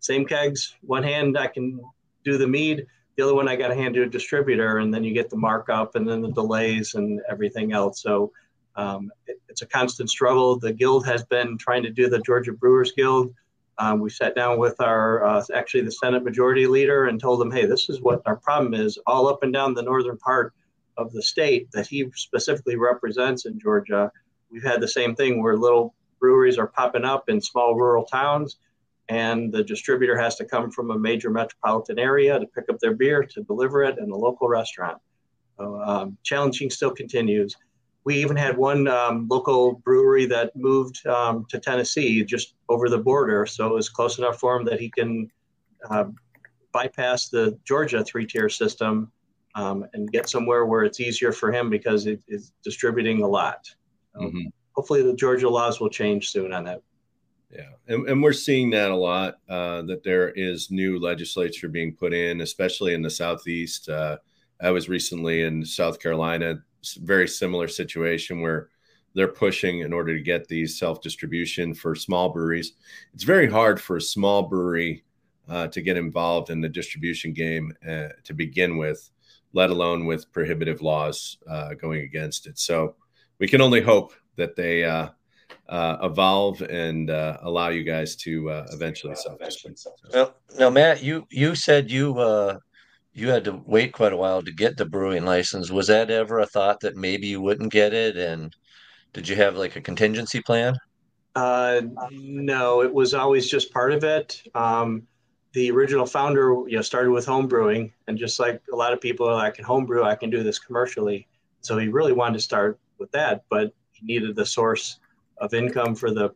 same kegs. One hand I can do the mead, the other one I got to hand to a distributor, and then you get the markup and then the delays and everything else. So um, it, it's a constant struggle. The guild has been trying to do the Georgia Brewers Guild. Um, we sat down with our uh, actually the Senate Majority Leader and told them, hey, this is what our problem is all up and down the northern part of the state that he specifically represents in Georgia. We've had the same thing where little breweries are popping up in small rural towns and the distributor has to come from a major metropolitan area to pick up their beer to deliver it in a local restaurant. So, um, challenging still continues. We even had one um, local brewery that moved um, to Tennessee, just over the border, so it was close enough for him that he can uh, bypass the Georgia three-tier system um, and get somewhere where it's easier for him because it is distributing a lot. mm-hmm. Hopefully, the Georgia laws will change soon on that. Yeah, and, and we're seeing that a lot. Uh, that there is new legislature being put in, especially in the southeast. Uh, I was recently in South Carolina, very similar situation where they're pushing in order to get these self distribution for small breweries. It's very hard for a small brewery uh, to get involved in the distribution game uh, to begin with let alone with prohibitive laws uh, going against it. So we can only hope that they uh, uh, evolve and uh, allow you guys to eventually self distribute. Well, now Matt, you you said you you had to wait quite a while to get the brewing license. Was that ever a thought that maybe you wouldn't get it? And did you have like a contingency plan? Uh, no, it was always just part of it. Um, the original founder, you know, started with home brewing, and just like a lot of people I can home brew, I can do this commercially. So he really wanted to start with that, but he needed the source of income for the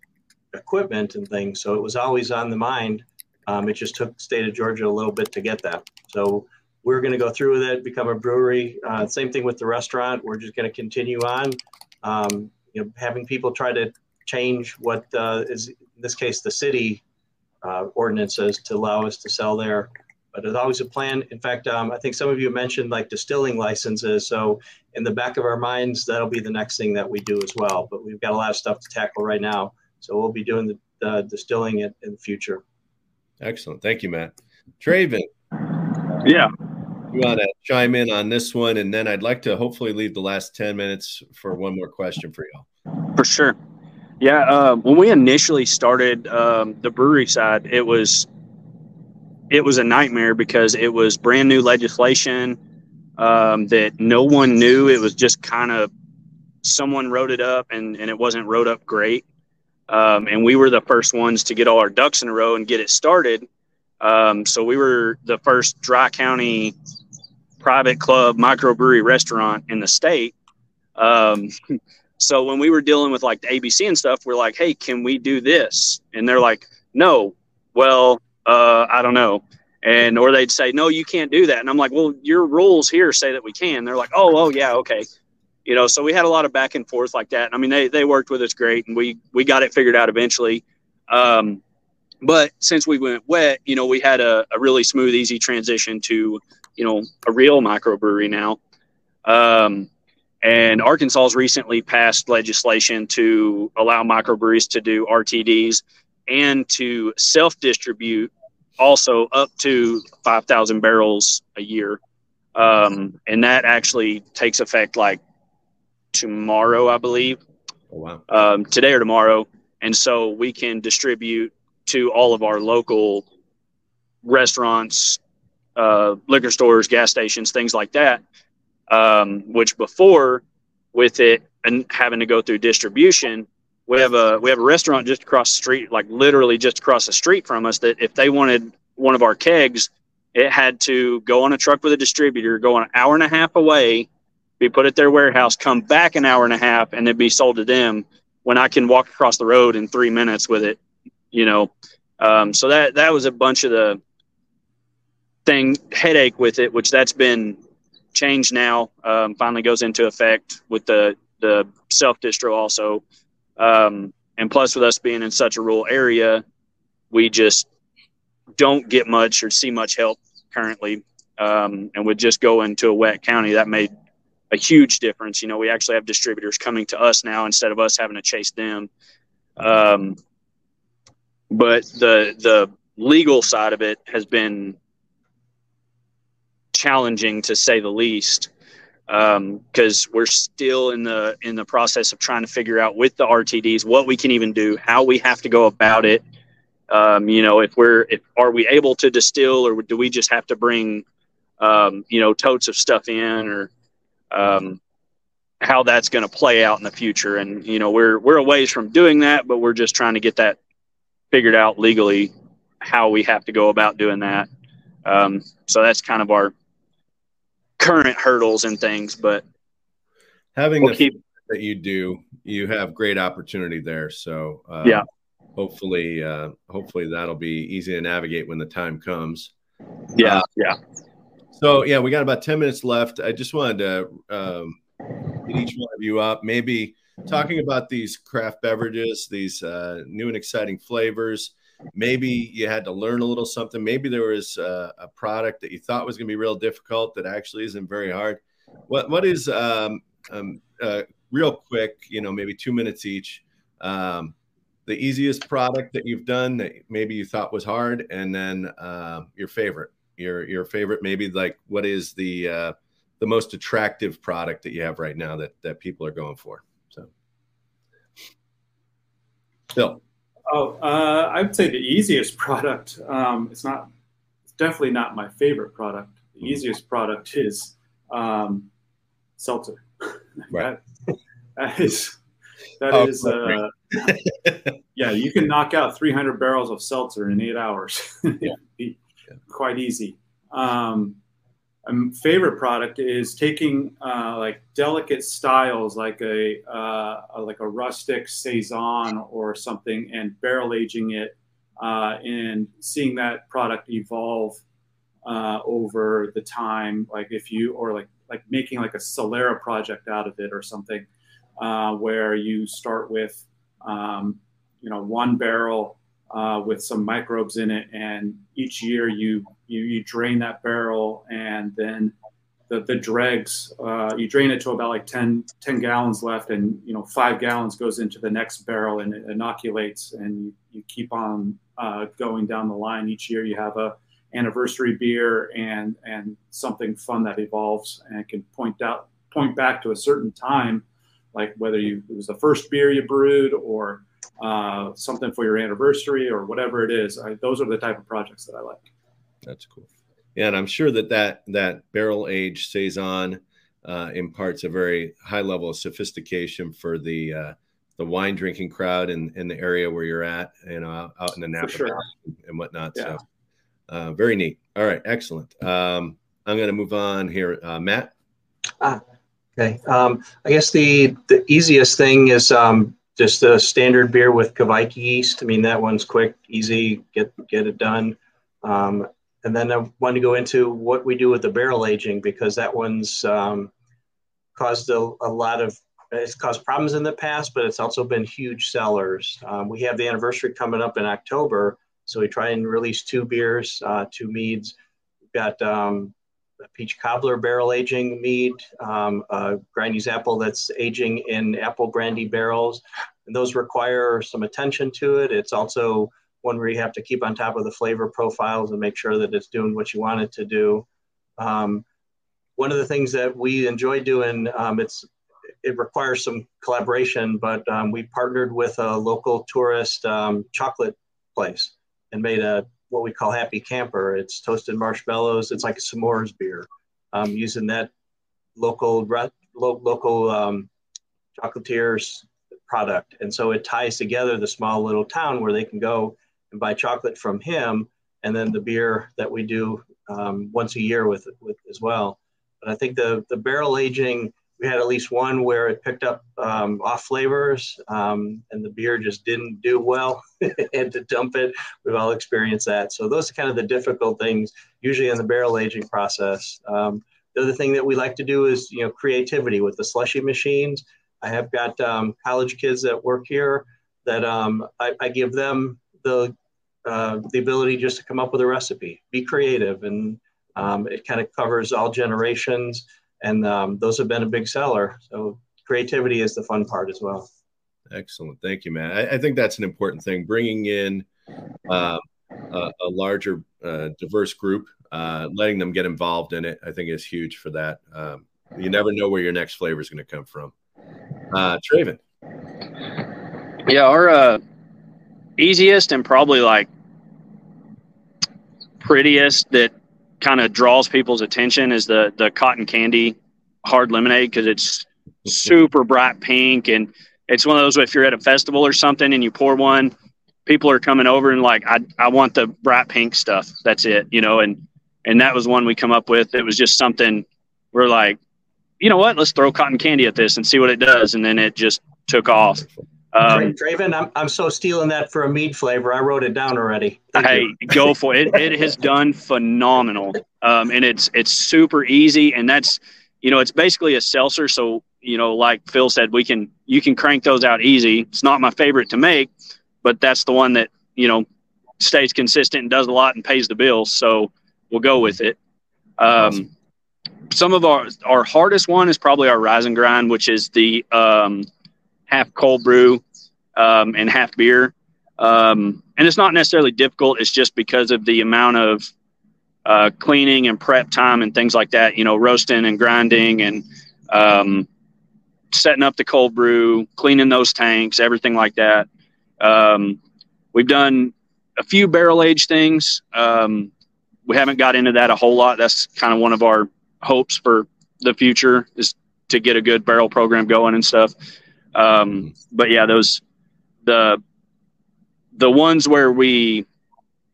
equipment and things. So it was always on the mind. Um, it just took state of Georgia a little bit to get that. So we're going to go through with it, become a brewery. Uh, same thing with the restaurant. We're just going to continue on. Um, you know, having people try to change what uh, is in this case the city uh, ordinances to allow us to sell there. But there's always a plan. In fact, um, I think some of you mentioned like distilling licenses. So in the back of our minds, that'll be the next thing that we do as well. But we've got a lot of stuff to tackle right now. So we'll be doing the, the distilling it in the future. Excellent. Thank you, Matt. Traven. Yeah. You want to chime in on this one, and then I'd like to hopefully leave the last 10 minutes for one more question for y'all. For sure. Yeah, uh, when we initially started um, the brewery side, it was it was a nightmare because it was brand new legislation um, that no one knew. It was just kind of someone wrote it up, and and it wasn't wrote up great. Um, and we were the first ones to get all our ducks in a row and get it started. Um, so we were the first dry county private club microbrewery restaurant in the state. Um, So when we were dealing with like the ABC and stuff, we're like, hey, can we do this? And they're like, no. Well, uh, I don't know. And or they'd say, no, you can't do that. And I'm like, well, your rules here say that we can. They're like, oh, oh yeah, okay. You know, so we had a lot of back and forth like that. I mean, they they worked with us great, and we we got it figured out eventually. Um, but since we went wet, you know, we had a, a really smooth, easy transition to, you know, a real microbrewery now. Um, and Arkansas has recently passed legislation to allow microbreweries to do RTDs and to self distribute also up to 5,000 barrels a year. Um, and that actually takes effect like tomorrow, I believe. Oh, wow. Um, today or tomorrow. And so we can distribute to all of our local restaurants, uh, liquor stores, gas stations, things like that um, which before with it and having to go through distribution, we have a we have a restaurant just across the street, like literally just across the street from us. That if they wanted one of our kegs, it had to go on a truck with a distributor, go an hour and a half away, be put at their warehouse, come back an hour and a half, and then be sold to them. When I can walk across the road in three minutes with it, you know. Um, so that that was a bunch of the thing headache with it, which that's been changed now um, finally goes into effect with the the self distro also, um, and plus with us being in such a rural area, we just don't get much or see much help currently, um, and would just go into a wet county that made a huge difference. You know, we actually have distributors coming to us now instead of us having to chase them. Um, but the the legal side of it has been challenging to say the least because um, we're still in the in the process of trying to figure out with the RTDs what we can even do, how we have to go about it. Um, you know, if we're if are we able to distill, or do we just have to bring um, you know totes of stuff in, or um, how that's going to play out in the future? And you know, we're we're a ways from doing that, but we're just trying to get that figured out legally how we have to go about doing that. Um, so that's kind of our current hurdles and things, but having we'll the, keep that you do, you have great opportunity there. So uh, yeah, hopefully, uh, hopefully that'll be easy to navigate when the time comes. Yeah, uh, yeah. So yeah, we got about ten minutes left. I just wanted to um, get each one of you up, maybe talking about these craft beverages, these uh, new and exciting flavors. Maybe you had to learn a little something. Maybe there was uh, a product that you thought was going to be real difficult that actually isn't very hard. What what is um, um, uh, real quick? You know, maybe two minutes each. Um, the easiest product that you've done that maybe you thought was hard, and then uh, your favorite. Your your favorite, maybe like what is the uh, the most attractive product that you have right now that that people are going for? So, Phil. Oh, uh, I would say the easiest product. Um, it's not. It's definitely not my favorite product. The mm-hmm. easiest product is um, seltzer. Right. that, that is. That oh, is. Uh, yeah, you can knock out 300 barrels of seltzer in eight hours. yeah. quite easy. Um, favorite product is taking uh, like delicate styles like a, uh, a, like a rustic saison or something and barrel aging it uh, and seeing that product evolve uh, over the time like if you or like like making like a solera project out of it or something uh, where you start with um, you know one barrel uh, with some microbes in it, and each year you you, you drain that barrel, and then the, the dregs uh, you drain it to about like 10, 10 gallons left, and you know five gallons goes into the next barrel, and it inoculates, and you, you keep on uh, going down the line. Each year you have a anniversary beer and and something fun that evolves and can point out point back to a certain time, like whether you it was the first beer you brewed or uh, something for your anniversary or whatever it is. I, those are the type of projects that I like. That's cool. Yeah, and I'm sure that that that barrel aged saison uh, imparts a very high level of sophistication for the uh, the wine drinking crowd in, in the area where you're at, you know, out, out in the Napa sure. and whatnot. Yeah. So, uh, very neat. All right, excellent. Um, I'm going to move on here, uh, Matt. Ah, okay. Um, I guess the the easiest thing is um, just a standard beer with Kveik yeast. I mean, that one's quick, easy, get get it done. Um, and then I want to go into what we do with the barrel aging because that one's um, caused a, a, lot of it's caused problems in the past, but it's also been huge sellers. Um, we have the anniversary coming up in October, so we try and release two beers, uh, two meads. We've got um, peach cobbler barrel aging mead, um, uh, Granny's apple that's aging in apple brandy barrels. And those require some attention to it. It's also one where you have to keep on top of the flavor profiles and make sure that it's doing what you want it to do. Um, one of the things that we enjoy doing, um, it's it requires some collaboration, but um, we partnered with a local tourist um, chocolate place and made a what we call Happy Camper. It's toasted marshmallows. It's like a s'mores beer, um, using that local lo- local um, chocolatiers product. And so it ties together the small little town where they can go and buy chocolate from him, and then the beer that we do um, once a year with with as well. But I think the the barrel aging we had at least one where it picked up um, off flavors um, and the beer just didn't do well. And to dump it. We've all experienced that. So those are kind of the difficult things usually in the barrel aging process. Um, the other thing that we like to do is you know creativity with the slushy machines. I have got um, college kids that work here that um, I, I, give them the uh, the ability just to come up with a recipe be creative and um, it kind of covers all generations and um, those have been a big seller. So creativity is the fun part as well. Excellent, thank you, Matt. I, I think that's an important thing. Bringing in uh, a, a, larger, uh, diverse group, uh, letting them get involved in it, I think is huge for that. Um, you never know where your next flavor is going to come from. Uh, Traven. Yeah, our uh, easiest and probably like prettiest that kind of draws people's attention is the the cotton candy hard lemonade because it's super bright pink and it's one of those if you're at a festival or something and you pour one people are coming over and like i, I want the bright pink stuff that's it you know and and that was one we come up with it was just something we're like you know what? Let's throw cotton candy at this and see what it does. And then it just took off. Um, Draven, I'm, I'm so stealing that for a mead flavor. I wrote it down already. Thank hey, go for it. it. Has done phenomenal, um, and it's it's super easy, and that's you know it's basically a seltzer. So you know, like Phil said, we can you can crank those out easy. It's not my favorite to make, but that's the one that you know stays consistent and does a lot and pays the bills. So we'll go with it. Um, awesome. Some of our our hardest one is probably our rise and grind, which is the um, half cold brew um, and half beer. Um, and it's not necessarily difficult. It's just because of the amount of uh, cleaning and prep time and things like that. You know, roasting and grinding and um, setting up the cold brew, cleaning those tanks, everything like that. Um, we've done a few barrel age things. Um, we haven't got into that a whole lot. That's kind of one of our hopes for the future is to get a good barrel program going and stuff. Um, but yeah, those the the ones where we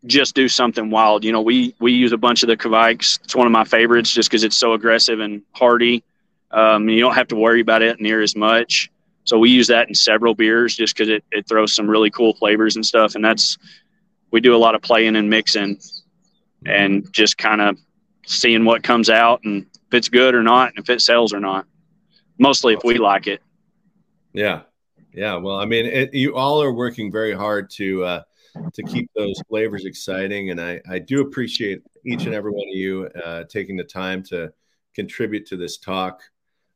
just do something wild. You know, we we use a bunch of the Kveik's. It's one of my favorites just because it's so aggressive and hardy. Um, you don't have to worry about it near as much. So we use that in several beers just because it, it throws some really cool flavors and stuff. And that's we do a lot of playing and mixing and just kind of seeing what comes out and if it's good or not and if it sells or not. Mostly if we like it. Yeah, yeah. Well, I mean, it, you all are working very hard to uh, to keep those flavors exciting, and I I do appreciate each and every one of you uh, taking the time to contribute to this talk.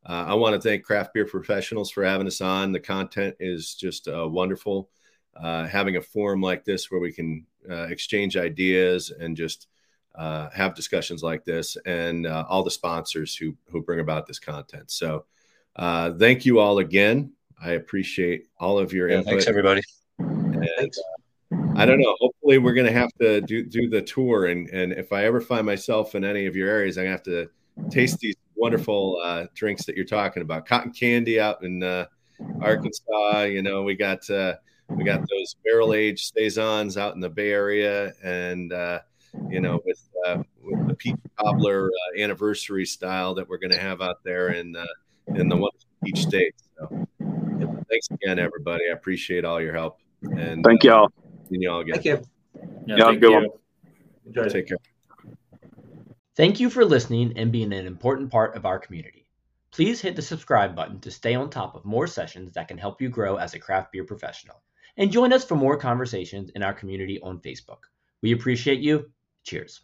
Uh, I want to thank Craft Beer Professionals for having us on. The content is just uh, wonderful. Uh, having a forum like this where we can uh, exchange ideas and just uh, have discussions like this, and uh, all the sponsors who who bring about this content. So, thank you all again. I appreciate all of your yeah, input. Thanks, everybody. And, uh, I don't know. Hopefully, we're going to have to do do the tour, and and if I ever find myself in any of your areas, I'm going to have to taste these wonderful uh, drinks that you're talking about. Cotton candy out in uh, Arkansas. You know, we got uh, we got those barrel aged saisons out in the Bay Area, and uh, you know, with uh, with the Peach Cobbler uh, anniversary style that we're going to have out there in uh, in the one each state. So thanks again, everybody. I appreciate all your help. And thank y'all. Uh, see y'all again. Thank you. Yeah, yeah good one. Enjoy. Take care. Thank you for listening and being an important part of our community. Please hit the subscribe button to stay on top of more sessions that can help you grow as a craft beer professional. And join us for more conversations in our community on Facebook. We appreciate you. Cheers.